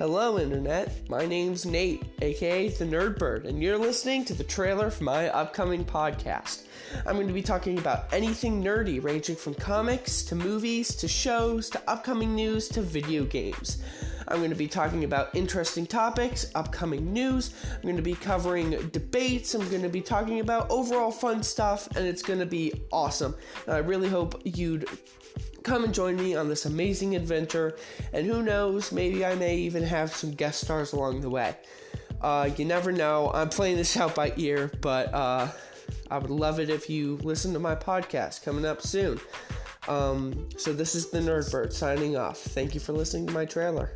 Hello, Internet. My name's Nate, aka the Nerdbird, and you're listening to the trailer for my upcoming podcast. I'm going to be talking about anything nerdy, ranging from comics to movies to shows to upcoming news to video games. I'm going to be talking about interesting topics, upcoming news. I'm going to be covering debates. I'm going to be talking about overall fun stuff, and it's going to be awesome. And I really hope you'd come and join me on this amazing adventure. And who knows, maybe I may even have some guest stars along the way. Uh, you never know. I'm playing this out by ear, but uh, I would love it if you listen to my podcast coming up soon. Um, so, this is the Nerdbird signing off. Thank you for listening to my trailer.